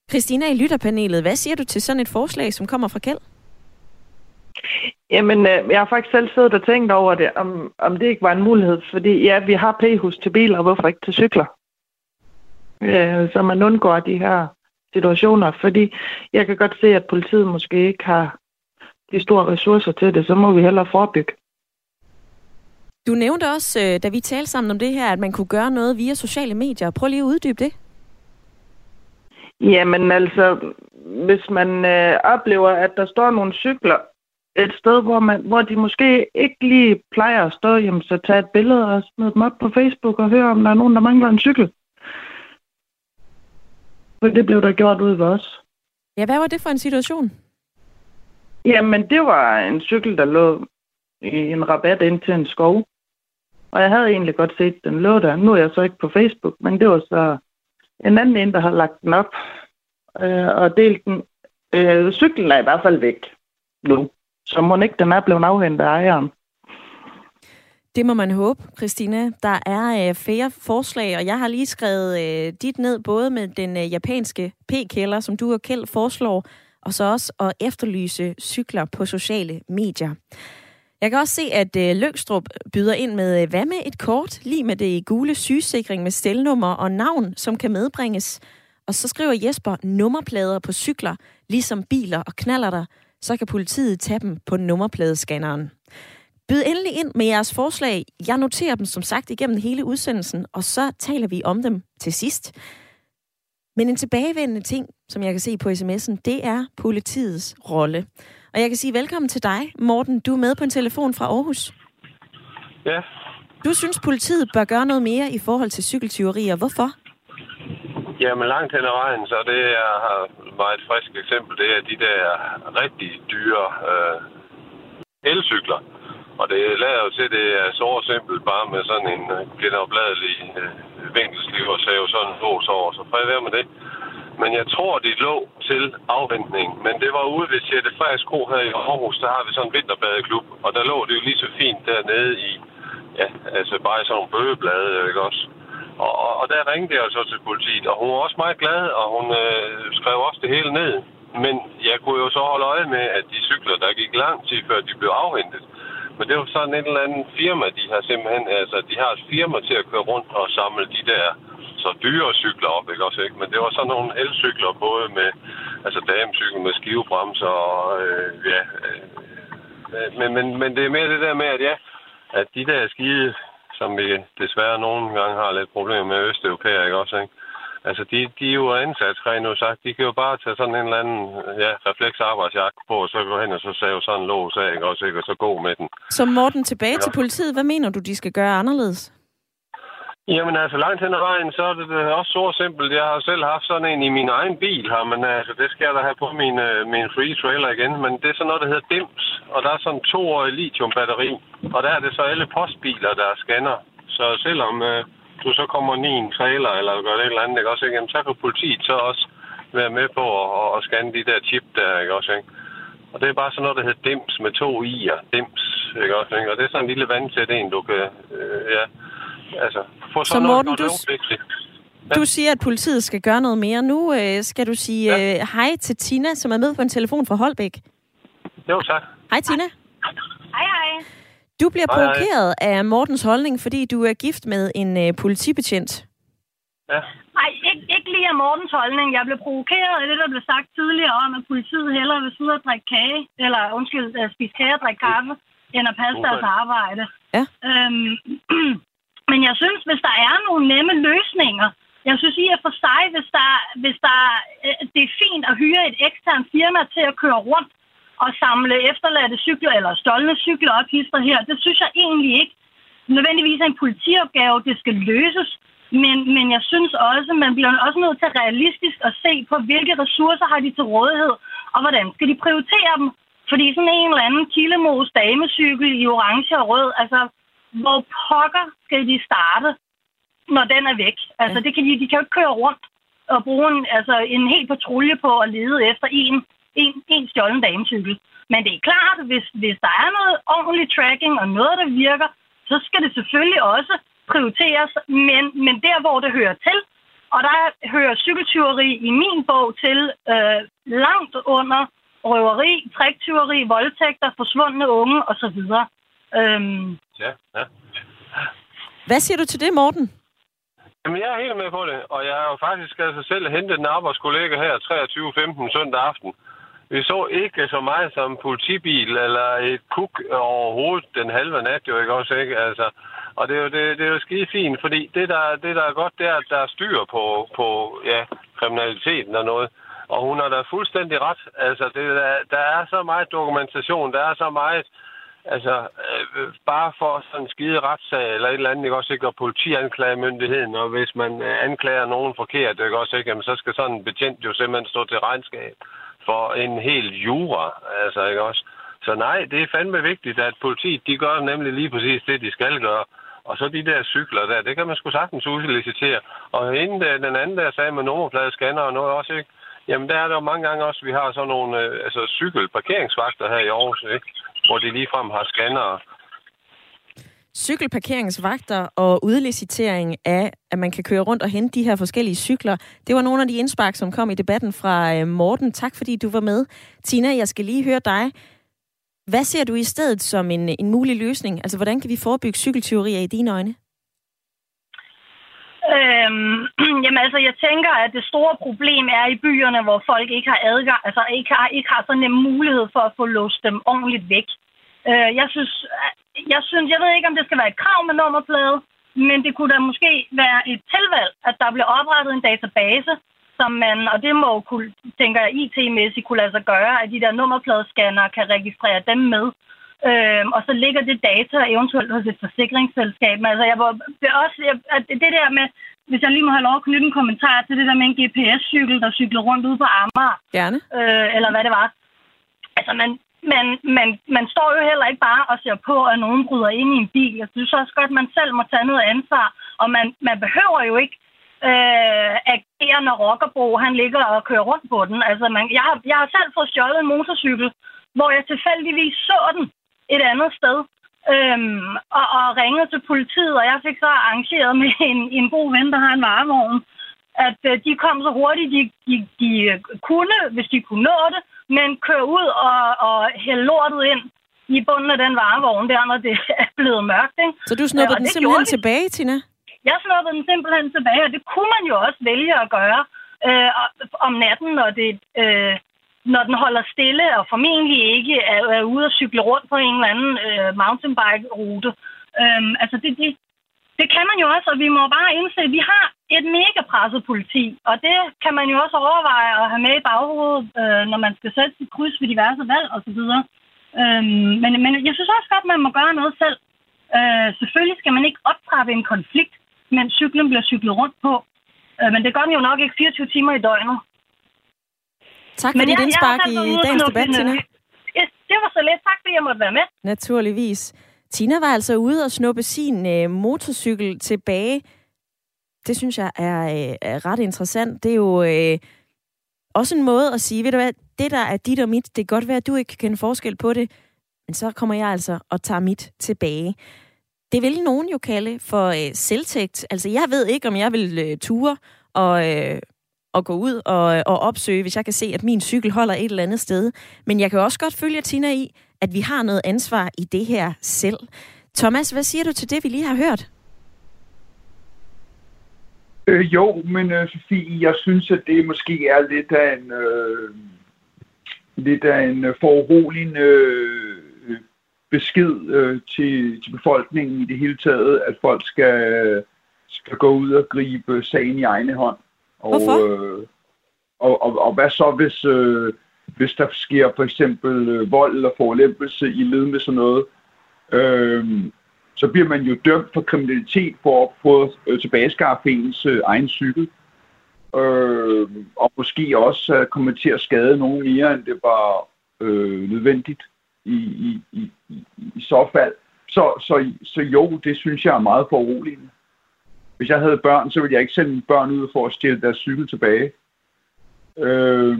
Christina i lytterpanelet, hvad siger du til sådan et forslag, som kommer fra Kjeld? Jamen, øh, jeg har faktisk selv siddet og tænkt over det, om, om det ikke var en mulighed. Fordi ja, vi har P-hus til biler, hvorfor ikke til cykler? Øh, så man undgår de her situationer. Fordi jeg kan godt se, at politiet måske ikke har de store ressourcer til det, så må vi hellere forebygge. Du nævnte også, øh, da vi talte sammen om det her, at man kunne gøre noget via sociale medier. Prøv lige at uddybe det. Jamen altså, hvis man øh, oplever, at der står nogle cykler et sted, hvor, man, hvor de måske ikke lige plejer at stå, jamen, så tag et billede og smid dem op på Facebook og høre, om der er nogen, der mangler en cykel. For det blev der gjort ud ved os. Ja, hvad var det for en situation? Jamen, det var en cykel, der lå i en rabat ind til en skov. Og jeg havde egentlig godt set, den lå der. Nu er jeg så ikke på Facebook, men det var så en anden en, der har lagt den op øh, og delt den. Øh, cyklen er i hvert fald væk nu, så må ikke den er blevet afhentet af ejeren. Det må man håbe, Christina. Der er øh, flere forslag, og jeg har lige skrevet øh, dit ned, både med den øh, japanske p-kælder, som du og Kjeld foreslår, og så også at efterlyse cykler på sociale medier. Jeg kan også se, at øh, Løgstrup byder ind med, øh, hvad med et kort, lige med det gule sygesikring med stelnummer og navn, som kan medbringes. Og så skriver Jesper nummerplader på cykler, ligesom biler og knaller der, så kan politiet tage dem på nummerpladescanneren. Byd endelig ind med jeres forslag. Jeg noterer dem som sagt igennem hele udsendelsen, og så taler vi om dem til sidst. Men en tilbagevendende ting, som jeg kan se på sms'en, det er politiets rolle. Og jeg kan sige velkommen til dig, Morten. Du er med på en telefon fra Aarhus. Ja. Du synes, politiet bør gøre noget mere i forhold til cykeltyverier. Hvorfor? Jamen langt hen ad vejen, så det er et meget frisk eksempel, det er de der rigtig dyre øh, elcykler. Og det lader jo til, at det er så simpelt bare med sådan en genopladelig øh, øh vinkelsliv og save sådan en lås over. Så fred være med det. Men jeg tror, de lå til afventning. Men det var ude ved Sjette Frederik Kro her i Aarhus, der har vi sådan en vinterbadeklub. Og der lå det jo lige så fint dernede i, ja, altså bare i sådan nogle bøgeblade, ikke også? Og, og, og der ringede jeg så til politiet, og hun var også meget glad, og hun øh, skrev også det hele ned. Men jeg kunne jo så holde øje med, at de cykler, der gik lang tid før de blev afhentet. Men det var sådan et eller andet firma, de har simpelthen, altså de har et firma til at køre rundt og samle de der så dyre cykler op, ikke også, ikke? Men det var sådan nogle elcykler, både med, altså damecykel med skivebremser og, øh, ja, øh, men, men, men det er mere det der med, at ja, at de der skide, som vi desværre nogle gange har lidt problemer med østeuropæer, ikke også, ikke? Altså, de, de er jo ansat, rent nu sagt. De kan jo bare tage sådan en eller anden ja, refleksarbejdsjakke på, og så gå hen og så save sådan en lås af, ikke også, ikke? Og så gå med den. Så Morten, tilbage Ja. til politiet. Hvad mener du, de skal gøre anderledes? Jamen altså, langt hen ad vejen, så er det, det er også så simpelt. Jeg har selv haft sådan en i min egen bil her, men altså, det skal jeg da have på min, øh, min free trailer igen. Men det er sådan noget, der hedder DIMS, og der er sådan to år lithiumbatteri, og der er det så alle postbiler, der scanner. Så selvom øh, du så kommer i en trailer eller gør det et eller andet, ikke også, ikke? Jamen, så kan politiet så også være med på at, at, at scanne de der chip der, ikke også, ikke? Og det er bare sådan noget, der hedder DIMS med to i'er. DIMS, ikke også, ikke? Og det er sådan en lille vandtæt en, du kan, øh, ja, altså, få Så sådan noget Morten, godt du- overblik. Du siger, at politiet skal gøre noget mere. Nu øh, skal du sige øh, hej til Tina, som er med på en telefon fra Holbæk. Jo, tak. Hej Tina. Hej, hej. Du bliver Hej, hej. provokeret af Mortens holdning, fordi du er gift med en øh, politibetjent. Ja. Nej, ikke, ikke lige af Mortens holdning. Jeg blev provokeret af det, der blev sagt tidligere om, at politiet hellere vil sidde og drikke kage, eller undskyld, uh, spise kage og drikke kaffe, end at passe deres arbejde. Ja. Øhm, men jeg synes, hvis der er nogle nemme løsninger, jeg synes i og for sig, hvis der, hvis der øh, det er fint at hyre et eksternt firma til at køre rundt og samle efterladte cykler eller stolne cykler op hister her, det synes jeg egentlig ikke nødvendigvis er en politiopgave, det skal løses. Men, men jeg synes også, man bliver også nødt til realistisk at se på, hvilke ressourcer har de til rådighed, og hvordan skal de prioritere dem. Fordi sådan en eller anden kilemos damecykel i orange og rød, altså, hvor pokker skal de starte, når den er væk? Altså, det kan de, de kan jo ikke køre rundt og bruge en, altså, en hel patrulje på at lede efter en, en, en stjålen damecykel. Men det er klart, hvis, hvis der er noget ordentlig tracking og noget, der virker, så skal det selvfølgelig også prioriteres, men, men der, hvor det hører til, og der hører cykeltyveri i min bog til øh, langt under røveri, triktyveri, voldtægter, forsvundne unge osv. Øhm, Ja, ja. Hvad siger du til det, Morten? Jamen, jeg er helt med på det, og jeg har jo faktisk altså selv hentet en arbejdskollega her 23.15 søndag aften. Vi så ikke så meget som en politibil eller et kuk overhovedet den halve nat, jo ikke også, ikke? Altså, og det er jo, det, det er jo skide fint, fordi det der, det, der er godt, det er, at der er styr på, på ja, kriminaliteten og noget. Og hun har da fuldstændig ret. Altså, det, der, der er så meget dokumentation, der er så meget Altså, øh, bare for sådan en skide retssag eller et eller andet, ikke også ikke, og politianklagemyndigheden, og hvis man øh, anklager nogen forkert, ikke også ikke, jamen, så skal sådan en betjent jo simpelthen stå til regnskab for en hel jura, altså, ikke også? Så nej, det er fandme vigtigt, at politiet, de gør nemlig lige præcis det, de skal gøre. Og så de der cykler der, det kan man sgu sagtens udlicitere. Og inden der, den anden der sagde med nummerpladescanner og noget også, ikke? Jamen der er der jo mange gange også, vi har sådan nogle øh, altså, cykelparkeringsvagter her i Aarhus, ikke? hvor de ligefrem har scanner Cykelparkeringsvagter og udlicitering af, at man kan køre rundt og hente de her forskellige cykler. Det var nogle af de indspark, som kom i debatten fra øh, Morten. Tak fordi du var med. Tina, jeg skal lige høre dig. Hvad ser du i stedet som en, en mulig løsning? Altså, hvordan kan vi forebygge cykeltyverier i dine øjne? Øhm, jamen altså, jeg tænker, at det store problem er i byerne, hvor folk ikke har adgang, altså ikke har, ikke har sådan en mulighed for at få låst dem ordentligt væk. Øh, jeg synes, jeg synes, jeg ved ikke, om det skal være et krav med nummerplade, men det kunne da måske være et tilvalg, at der bliver oprettet en database, som man, og det må jo kunne, tænker jeg, IT-mæssigt kunne lade sig gøre, at de der nummerpladescanner kan registrere dem med. Øhm, og så ligger det data eventuelt hos et forsikringsselskab. Men altså, jeg var, det, også, jeg, at det der med, hvis jeg lige må have lov at knytte en kommentar til det der med en GPS-cykel, der cyklede rundt ude på Amager, Gerne. øh, eller hvad det var. Altså, man, men, men man står jo heller ikke bare og ser på, at nogen bryder ind i en bil. Jeg synes også godt, at man selv må tage noget ansvar, og man, man behøver jo ikke øh, agere, når Rockerbro han ligger og kører rundt på den. Altså, man, jeg, har, jeg har selv fået stjålet en motorcykel, hvor jeg tilfældigvis så den et andet sted, øhm, og, og ringede til politiet, og jeg fik så arrangeret med en, en god ven, der har en varevogn, at øh, de kom så hurtigt, de, de, de kunne, hvis de kunne nå det, men køre ud og, og hælde lortet ind i bunden af den varevogn der, når det er blevet mørkt. Ikke? Så du snuppede og den simpelthen de. tilbage, Tina? Jeg snuppede den simpelthen tilbage, og det kunne man jo også vælge at gøre øh, om natten, når, det, øh, når den holder stille, og formentlig ikke er, er ude at cykle rundt på en eller anden øh, mountainbike-rute. Øh, altså, det, det, det kan man jo også, og vi må bare indse, at vi har et mega presset politi, og det kan man jo også overveje at have med i baghovedet, øh, når man skal sætte sit kryds ved diverse valg osv. Øh, men, men jeg synes også godt, at man må gøre noget selv. Øh, selvfølgelig skal man ikke optrappe en konflikt, mens cyklen bliver cyklet rundt på. Øh, men det gør den jo nok ikke 24 timer i døgnet. Tak for dit indspark i dagens debat, Tina. Ja, det var så lidt. Tak, fordi jeg måtte være med. Naturligvis. Tina var altså ude og snuppe sin øh, motorcykel tilbage. Det synes jeg er, øh, er ret interessant. Det er jo øh, også en måde at sige, ved du hvad, det der er dit og mit, det kan godt være, at du ikke kan kende forskel på det, men så kommer jeg altså og tager mit tilbage. Det vil nogen jo kalde for øh, selvtægt. Altså, jeg ved ikke, om jeg vil øh, ture og, øh, og gå ud og, og opsøge, hvis jeg kan se, at min cykel holder et eller andet sted. Men jeg kan også godt følge Tina i, at vi har noget ansvar i det her selv. Thomas, hvad siger du til det, vi lige har hørt? Øh, jo, men øh, Sofie, jeg synes, at det måske er lidt af en, øh, lidt af en øh, foruroligende øh, besked øh, til, til befolkningen i det hele taget, at folk skal, skal gå ud og gribe sagen i egne hånd. Og, Hvorfor? Øh, og, og, og hvad så, hvis, øh, hvis der sker for eksempel øh, vold eller forulæmpelse i led med sådan noget? Øh, så bliver man jo dømt for kriminalitet for at få øh, tilbageskaffe ens øh, egen cykel. Øh, og måske også øh, komme til at skade nogen mere, end det var øh, nødvendigt i, i, i, i, i så fald. Så, så, så jo, det synes jeg er meget foruroligende. Hvis jeg havde børn, så ville jeg ikke sende mine børn ud for at stjæle deres cykel tilbage. Øh,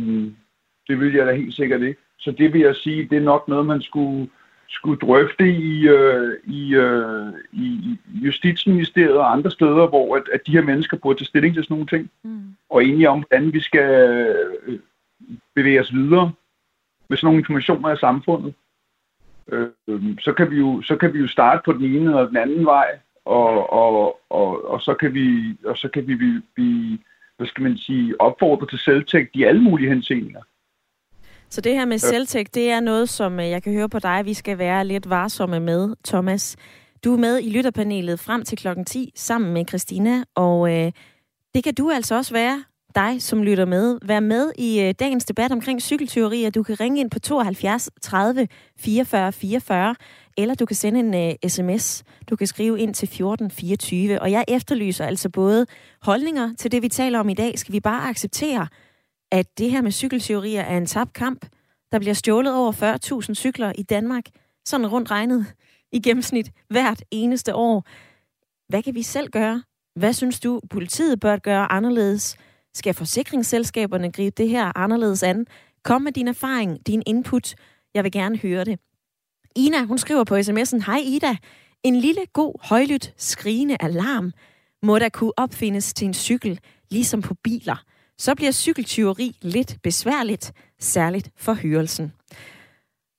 det ville jeg da helt sikkert ikke. Så det vil jeg sige, det er nok noget, man skulle skulle drøfte i, øh, i, øh, i Justitsministeriet og andre steder, hvor at, at de her mennesker burde tage stilling til sådan nogle ting. Mm. Og enige om, hvordan vi skal øh, bevæge os videre med sådan nogle informationer af samfundet. Øh, så, kan vi jo, så kan vi jo starte på den ene eller den anden vej, og, og, og, og så kan vi, og så kan vi, vi, vi hvad skal man sige, opfordre til selvtægt i alle mulige henseender. Så det her med selvtægt, det er noget, som øh, jeg kan høre på dig, vi skal være lidt varsomme med, Thomas. Du er med i lytterpanelet frem til klokken 10 sammen med Christina, og øh, det kan du altså også være, dig som lytter med. Vær med i øh, dagens debat omkring cykeltyverier. Du kan ringe ind på 72 30 44 44, eller du kan sende en øh, sms. Du kan skrive ind til 14 24, og jeg efterlyser altså både holdninger til det, vi taler om i dag. Skal vi bare acceptere, at det her med cykelteorier er en tabt kamp. Der bliver stjålet over 40.000 cykler i Danmark, sådan rundt regnet i gennemsnit hvert eneste år. Hvad kan vi selv gøre? Hvad synes du, politiet bør gøre anderledes? Skal forsikringsselskaberne gribe det her anderledes an? Kom med din erfaring, din input. Jeg vil gerne høre det. Ina, hun skriver på sms'en, Hej Ida, en lille, god, højlydt, skrigende alarm må der kunne opfindes til en cykel, ligesom på biler så bliver cykeltyveri lidt besværligt, særligt for hørelsen.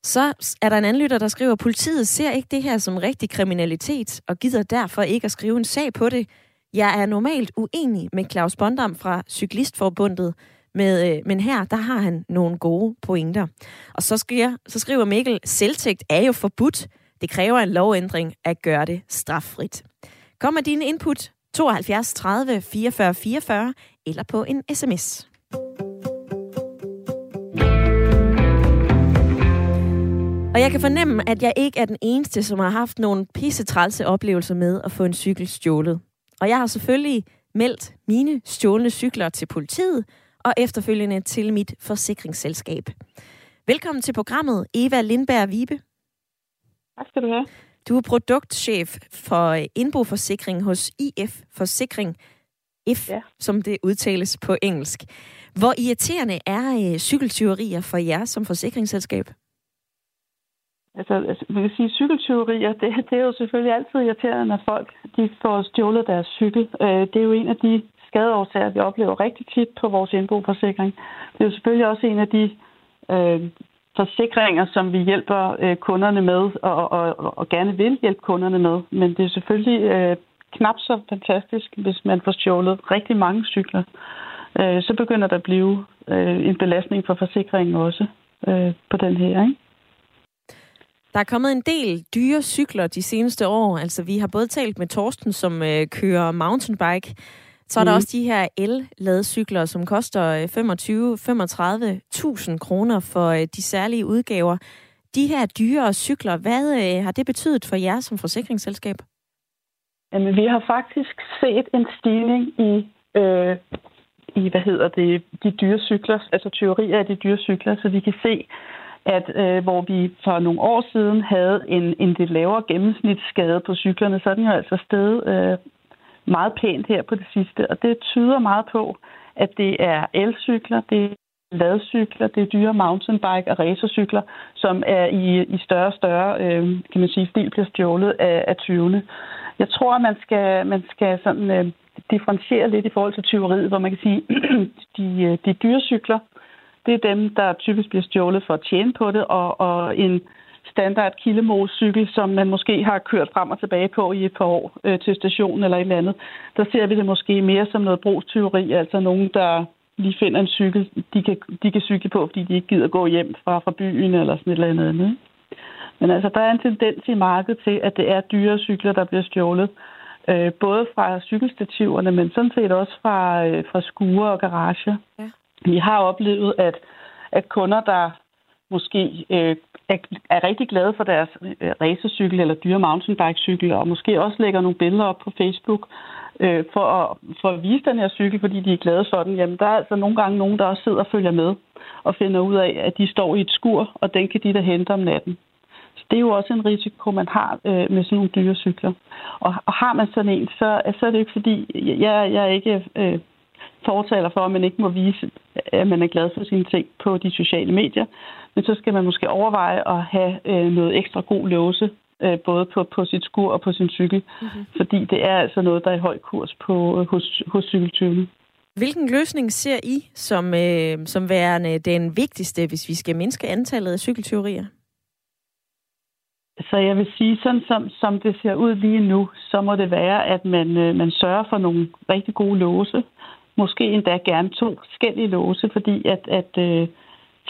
Så er der en anden lytter, der skriver, at politiet ser ikke det her som rigtig kriminalitet, og gider derfor ikke at skrive en sag på det. Jeg er normalt uenig med Claus Bondam fra Cyklistforbundet, med, øh, men her, der har han nogle gode pointer. Og så skriver, så skriver Mikkel, selvtægt er jo forbudt. Det kræver en lovændring at gøre det straffrit. Kom med dine input 72 30 44 44 eller på en sms. Og jeg kan fornemme, at jeg ikke er den eneste, som har haft nogle pissetrælse oplevelser med at få en cykel stjålet. Og jeg har selvfølgelig meldt mine stjålne cykler til politiet og efterfølgende til mit forsikringsselskab. Velkommen til programmet, Eva Lindberg Vibe. Tak skal du have. Du er produktchef for indboforsikring hos IF Forsikring. F, ja. som det udtales på engelsk. Hvor irriterende er øh, cykeltyverier for jer som forsikringsselskab? Altså, altså man kan sige, cykeltyverier, det, det er jo selvfølgelig altid irriterende, når folk de får stjålet deres cykel. Øh, det er jo en af de skadeårsager, vi oplever rigtig tit på vores indboforsikring. Det er jo selvfølgelig også en af de øh, forsikringer, som vi hjælper øh, kunderne med, og, og, og gerne vil hjælpe kunderne med. Men det er selvfølgelig øh, knap så fantastisk, hvis man får stjålet rigtig mange cykler. Øh, så begynder der at blive øh, en belastning for forsikringen også øh, på den her, ikke? Der er kommet en del dyre cykler de seneste år. Altså, vi har både talt med Torsten, som øh, kører mountainbike. Så er der mm. også de her el-ladecykler, som koster 25-35.000 kroner for øh, de særlige udgaver. De her dyre cykler, hvad øh, har det betydet for jer som forsikringsselskab? Jamen, vi har faktisk set en stigning i, øh, i hvad hedder det, de dyre cykler, altså teorier af de dyre cykler, så vi kan se, at øh, hvor vi for nogle år siden havde en, en lidt lavere gennemsnitsskade på cyklerne, så er den jo altså steget øh, meget pænt her på det sidste. Og det tyder meget på, at det er elcykler, det er ladcykler, det er dyre mountainbike og racercykler, som er i, i større og større, øh, kan man sige, stil bliver stjålet af, af tyvene. Jeg tror, at man skal, man skal sådan, øh, differentiere lidt i forhold til tyveriet, hvor man kan sige, de, øh, de dyre cykler, det er dem, der typisk bliver stjålet for at tjene på det, og, og en standard kildemorscykel, som man måske har kørt frem og tilbage på i et par år øh, til stationen eller et eller andet, der ser vi det måske mere som noget brugstyveri, altså nogen, der lige finder en cykel, de kan, de kan cykle på, fordi de ikke gider gå hjem fra, fra byen eller sådan et eller andet. Ikke? Men altså, der er en tendens i markedet til, at det er dyre cykler, der bliver stjålet. Øh, både fra cykelstativerne, men sådan set også fra, øh, fra skure og garager. Ja. Vi har oplevet, at, at kunder, der måske øh, er, er rigtig glade for deres øh, racercykel eller dyre mountainbikecykel, og måske også lægger nogle billeder op på Facebook øh, for, at, for at vise den her cykel, fordi de er glade for den, jamen der er altså nogle gange nogen, der også sidder og følger med og finder ud af, at de står i et skur, og den kan de der hente om natten. Så det er jo også en risiko, man har øh, med sådan nogle dyre cykler. Og, og har man sådan en, så, så er det ikke fordi, jeg, jeg er ikke øh, fortaler for, at man ikke må vise, at man er glad for sine ting på de sociale medier. Men så skal man måske overveje at have øh, noget ekstra god låse, øh, både på, på sit skur og på sin cykel. Mm-hmm. Fordi det er altså noget, der er i høj kurs på, øh, hos, hos cykeltyvene. Hvilken løsning ser I som, øh, som værende den vigtigste, hvis vi skal mindske antallet af cykeltyverier? Så jeg vil sige, sådan som, som det ser ud lige nu, så må det være, at man, øh, man sørger for nogle rigtig gode låse, måske endda gerne to forskellige låse, fordi at, at øh,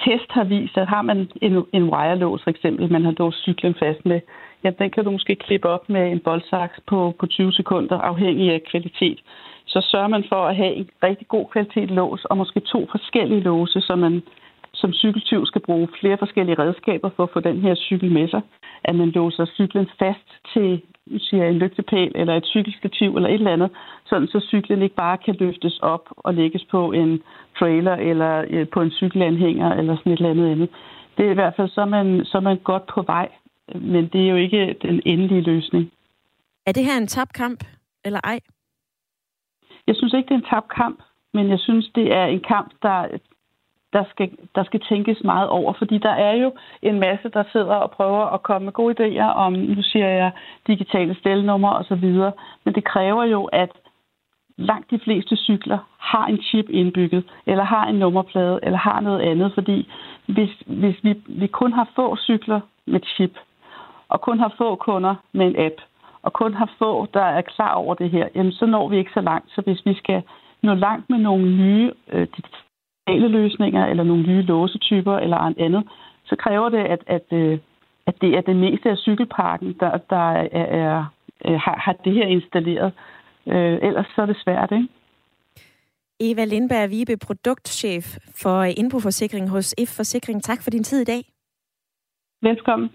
test har vist, at har man en, en wirelås for eksempel, man har låst cyklen fast med, jamen den kan du måske klippe op med en boldsaks på, på 20 sekunder, afhængig af kvalitet. Så sørger man for at have en rigtig god kvalitet lås, og måske to forskellige låse, så man som cykeltyv skal bruge flere forskellige redskaber for at få den her cykel med sig. At man låser cyklen fast til siger en lygtepæl eller et cykelstativ eller et eller andet, sådan så cyklen ikke bare kan løftes op og lægges på en trailer eller øh, på en cykelanhænger eller sådan et eller andet andet. Det er i hvert fald, så er man, så er man godt på vej, men det er jo ikke den endelige løsning. Er det her en tabt kamp, eller ej? Jeg synes ikke, det er en tabt kamp, men jeg synes, det er en kamp, der, der skal, der skal tænkes meget over, fordi der er jo en masse, der sidder og prøver at komme med gode idéer om, nu siger jeg, digitale stelnummer osv., men det kræver jo, at langt de fleste cykler har en chip indbygget, eller har en nummerplade, eller har noget andet, fordi hvis, hvis vi, vi kun har få cykler med chip, og kun har få kunder med en app, og kun har få, der er klar over det her, jamen så når vi ikke så langt. Så hvis vi skal nå langt med nogle nye øh, digitale løsninger, eller nogle nye låsetyper, eller andet, så kræver det, at, at, øh, at det er det meste af cykelparken, der, der er, er, er, har, har det her installeret. Øh, ellers så er det svært, ikke? Eva Lindberg Vibe, produktchef for Indboforsikring hos F Forsikring. Tak for din tid i dag. Velkommen.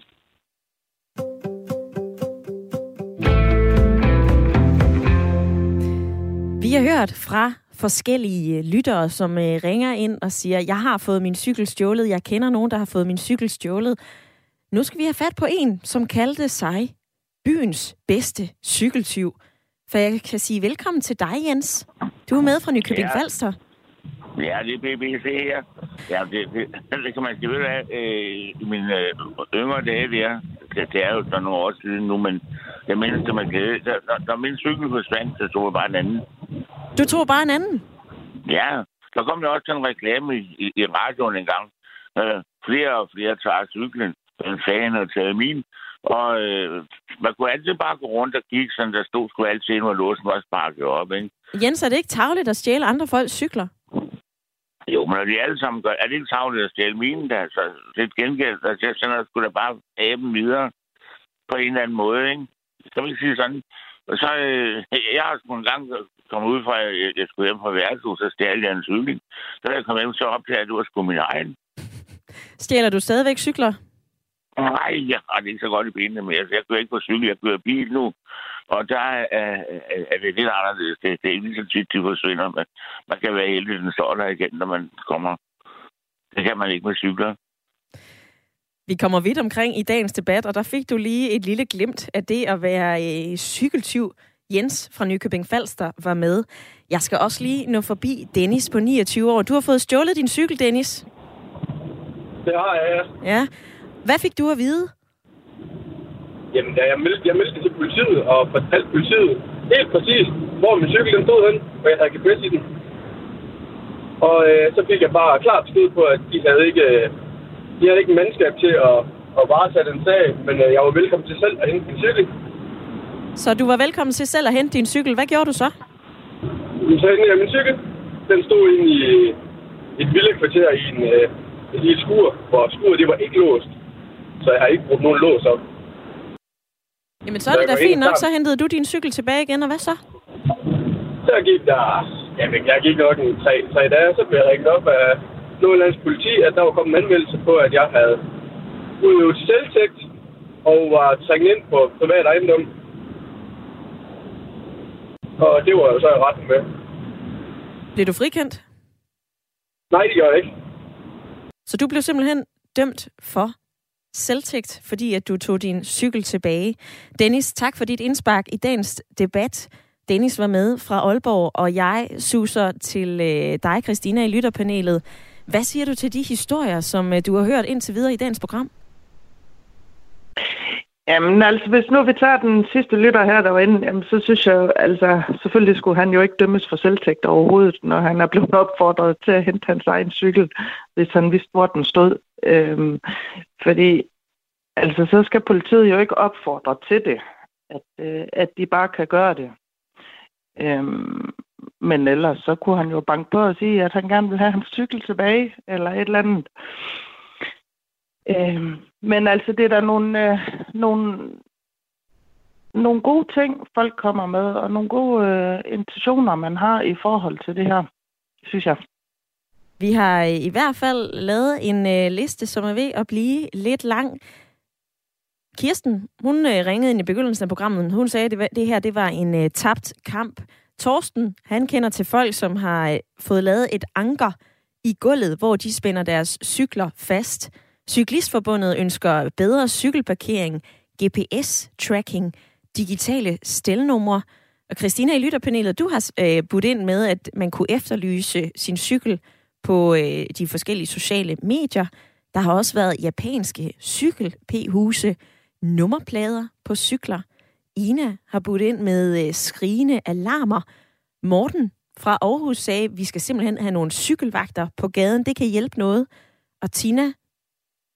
Vi har hørt fra forskellige lyttere, som øh, ringer ind og siger, jeg har fået min cykel stjålet, jeg kender nogen, der har fået min cykel stjålet. Nu skal vi have fat på en, som kaldte sig byens bedste cykeltyv. For jeg kan sige velkommen til dig, Jens. Du er med fra Nykøbing Ja. Falster. Ja, det er BBC her. Ja, det, det, det kan man sige, ved du hvad, øh, i mine øh, yngre dage der, det, det er jo så nogle år siden nu, men jeg mindes det med glæde. Da, da min cykel forsvandt, så tog jeg bare en anden. Du tog bare en anden. Ja, så kom der også en reklame i, i, i radioen en gang. Øh, flere og flere tager cyklen. Den fan og taget min. Og øh, man kunne altid bare gå rundt og kigge, sådan der stod sgu altid ind, hvor låsen var sparket op, ikke? Jens, er det ikke tavligt at stjæle andre folks cykler? Jo, men når de alle sammen gør, er det ikke savligt at stjæle mine der? Så det et gengæld, altså jeg sender sgu da bare af dem videre på en eller anden måde, ikke? Kan man ikke sige sådan? Og så, øh, jeg har sgu en gang kommet ud fra, jeg, jeg skulle hjem fra værtshus, så stjal jeg en cykel. Så da jeg kom hjem, så opdagede jeg, at det var sgu min egen. Stjæler du stadigvæk cykler? Nej, jeg har det ikke så godt i benene mere, så jeg kører ikke på cykel, jeg kører bil nu. Og der er, er, det lidt anderledes. Det, det er ikke så tit, de forsvinder, men man kan være heldig, at den står der igen, når man kommer. Det kan man ikke med cykler. Vi kommer vidt omkring i dagens debat, og der fik du lige et lille glimt af det at være øh, cykeltyv. Jens fra Nykøbing Falster var med. Jeg skal også lige nå forbi Dennis på 29 år. Du har fået stjålet din cykel, Dennis. Det har jeg, ja. Ja. Hvad fik du at vide? Jamen, da jeg meldte, jeg meldte til politiet og fortalte politiet helt præcis, hvor min cykel den stod hen, og jeg havde GPS i den. Og øh, så fik jeg bare klart besked på, at de havde ikke, øh, de havde ikke mandskab til at, at varetage den sag, men øh, jeg var velkommen til selv at hente min cykel. Så du var velkommen til selv at hente din cykel. Hvad gjorde du så? Så hentede jeg min cykel. Den stod inde i et villekvarter i en, øh, et lille skur, hvor skuret det var ikke låst. Så jeg har ikke brugt nogen lås op. Jamen, så er det da fint nok. Så hentede du din cykel tilbage igen, og hvad så? Så gik der, jamen, jeg gik nok en tre, tre dage, så blev jeg ringet op af Nordlands politi, at der var kommet en anmeldelse på, at jeg havde udøvet selvtægt og var trængt ind på privat ejendom. Og det var jo så i retten med. Blev du frikendt? Nej, det gør jeg ikke. Så du blev simpelthen dømt for selvtægt, fordi at du tog din cykel tilbage. Dennis, tak for dit indspark i dagens debat. Dennis var med fra Aalborg, og jeg suser til øh, dig, Christina, i lytterpanelet. Hvad siger du til de historier, som øh, du har hørt indtil videre i dagens program? Jamen altså, hvis nu vi tager den sidste lytter her, der var inde, jamen, så synes jeg altså, selvfølgelig skulle han jo ikke dømmes for selvtægt overhovedet, når han er blevet opfordret til at hente hans egen cykel, hvis han vidste, hvor den stod. Øhm, fordi, altså, så skal politiet jo ikke opfordre til det, at, øh, at de bare kan gøre det. Øhm, men ellers så kunne han jo banke på og sige, at han gerne vil have hans cykel tilbage, eller et eller andet. Øh, men altså, det er der nogle, øh, nogle, nogle gode ting, folk kommer med, og nogle gode øh, intentioner, man har i forhold til det her, synes jeg. Vi har øh, i hvert fald lavet en øh, liste, som er ved at blive lidt lang. Kirsten, hun øh, ringede ind i begyndelsen af programmet. Hun sagde, at det, det her det var en øh, tabt kamp. Torsten, han kender til folk, som har øh, fået lavet et anker i gulvet, hvor de spænder deres cykler fast. Cyklistforbundet ønsker bedre cykelparkering, GPS-tracking, digitale stelnumre. Og Christina i lytterpanelet, du har øh, budt ind med, at man kunne efterlyse sin cykel på øh, de forskellige sociale medier. Der har også været japanske cykel-p-huse, nummerplader på cykler. Ina har budt ind med øh, skrigende alarmer. Morten fra Aarhus sagde, at vi skal simpelthen have nogle cykelvagter på gaden. Det kan hjælpe noget. Og Tina,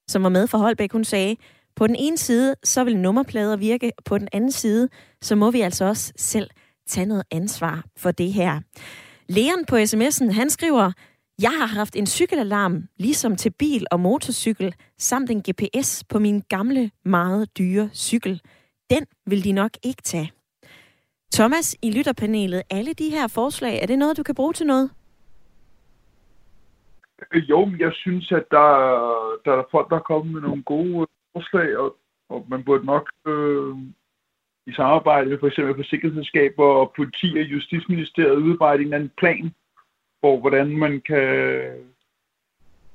som var med fra Holbæk, hun sagde, på den ene side, så vil nummerplader virke. På den anden side, så må vi altså også selv tage noget ansvar for det her. Leon på sms'en, han skriver, jeg har haft en cykelalarm, ligesom til bil og motorcykel, samt en GPS på min gamle, meget dyre cykel. Den vil de nok ikke tage. Thomas i lytterpanelet, alle de her forslag, er det noget, du kan bruge til noget? Øh, jo, men jeg synes, at der, der er folk, der er kommet med nogle gode forslag, og, og man burde nok øh, i samarbejde med for eksempel forsikringsselskaber og politi og justitsministeriet udarbejde en eller anden plan for, hvordan man kan,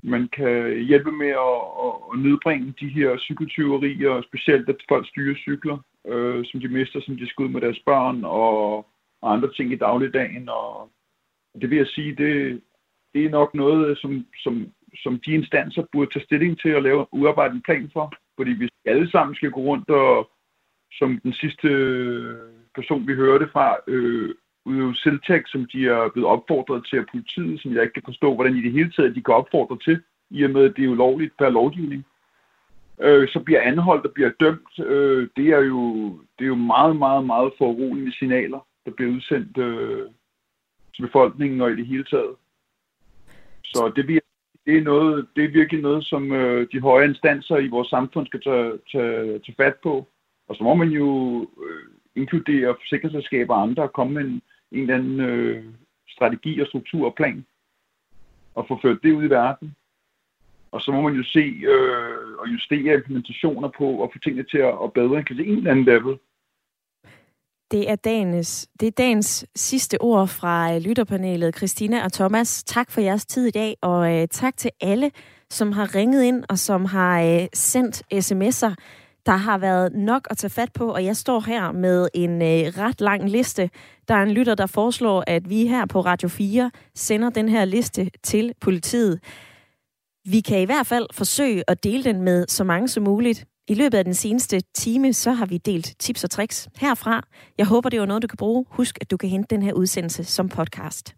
man kan hjælpe med at, at, at nedbringe de her cykeltyverier, og specielt at folk styrer cykler, øh, som de mister, som de skal ud med deres børn, og, og andre ting i dagligdagen. Og det vil jeg sige, det, det er nok noget, som, som, som de instanser burde tage stilling til at lave udarbejde en plan for. Fordi hvis alle sammen skal gå rundt og, som den sidste person, vi hørte fra, øh, udøve selvtægt, som de er blevet opfordret til af politiet, som jeg ikke kan forstå, hvordan i det hele taget de kan opfordre til, i og med, at det er ulovligt per lovgivning. Øh, så bliver anholdt og bliver dømt. Øh, det, er jo, det er jo meget, meget, meget foruroligende signaler, der bliver udsendt øh, til befolkningen og i det hele taget. Så det, bliver, det, er, noget, det er virkelig noget, som øh, de høje instanser i vores samfund skal tage, tage, tage fat på. Og så må man jo øh, inkludere forsikringsselskaber og andre og komme med en, en eller anden øh, strategi og struktur og plan og få ført det ud i verden. Og så må man jo se øh, og justere implementationer på og få tingene til at, at bedre end en eller anden level. Det er, dagens, det er dagens sidste ord fra øh, lytterpanelet. Christina og Thomas, tak for jeres tid i dag, og øh, tak til alle, som har ringet ind og som har øh, sendt sms'er. Der har været nok at tage fat på, og jeg står her med en øh, ret lang liste. Der er en lytter, der foreslår, at vi her på Radio 4 sender den her liste til politiet. Vi kan i hvert fald forsøge at dele den med så mange som muligt. I løbet af den seneste time, så har vi delt tips og tricks herfra. Jeg håber, det var noget, du kan bruge. Husk, at du kan hente den her udsendelse som podcast.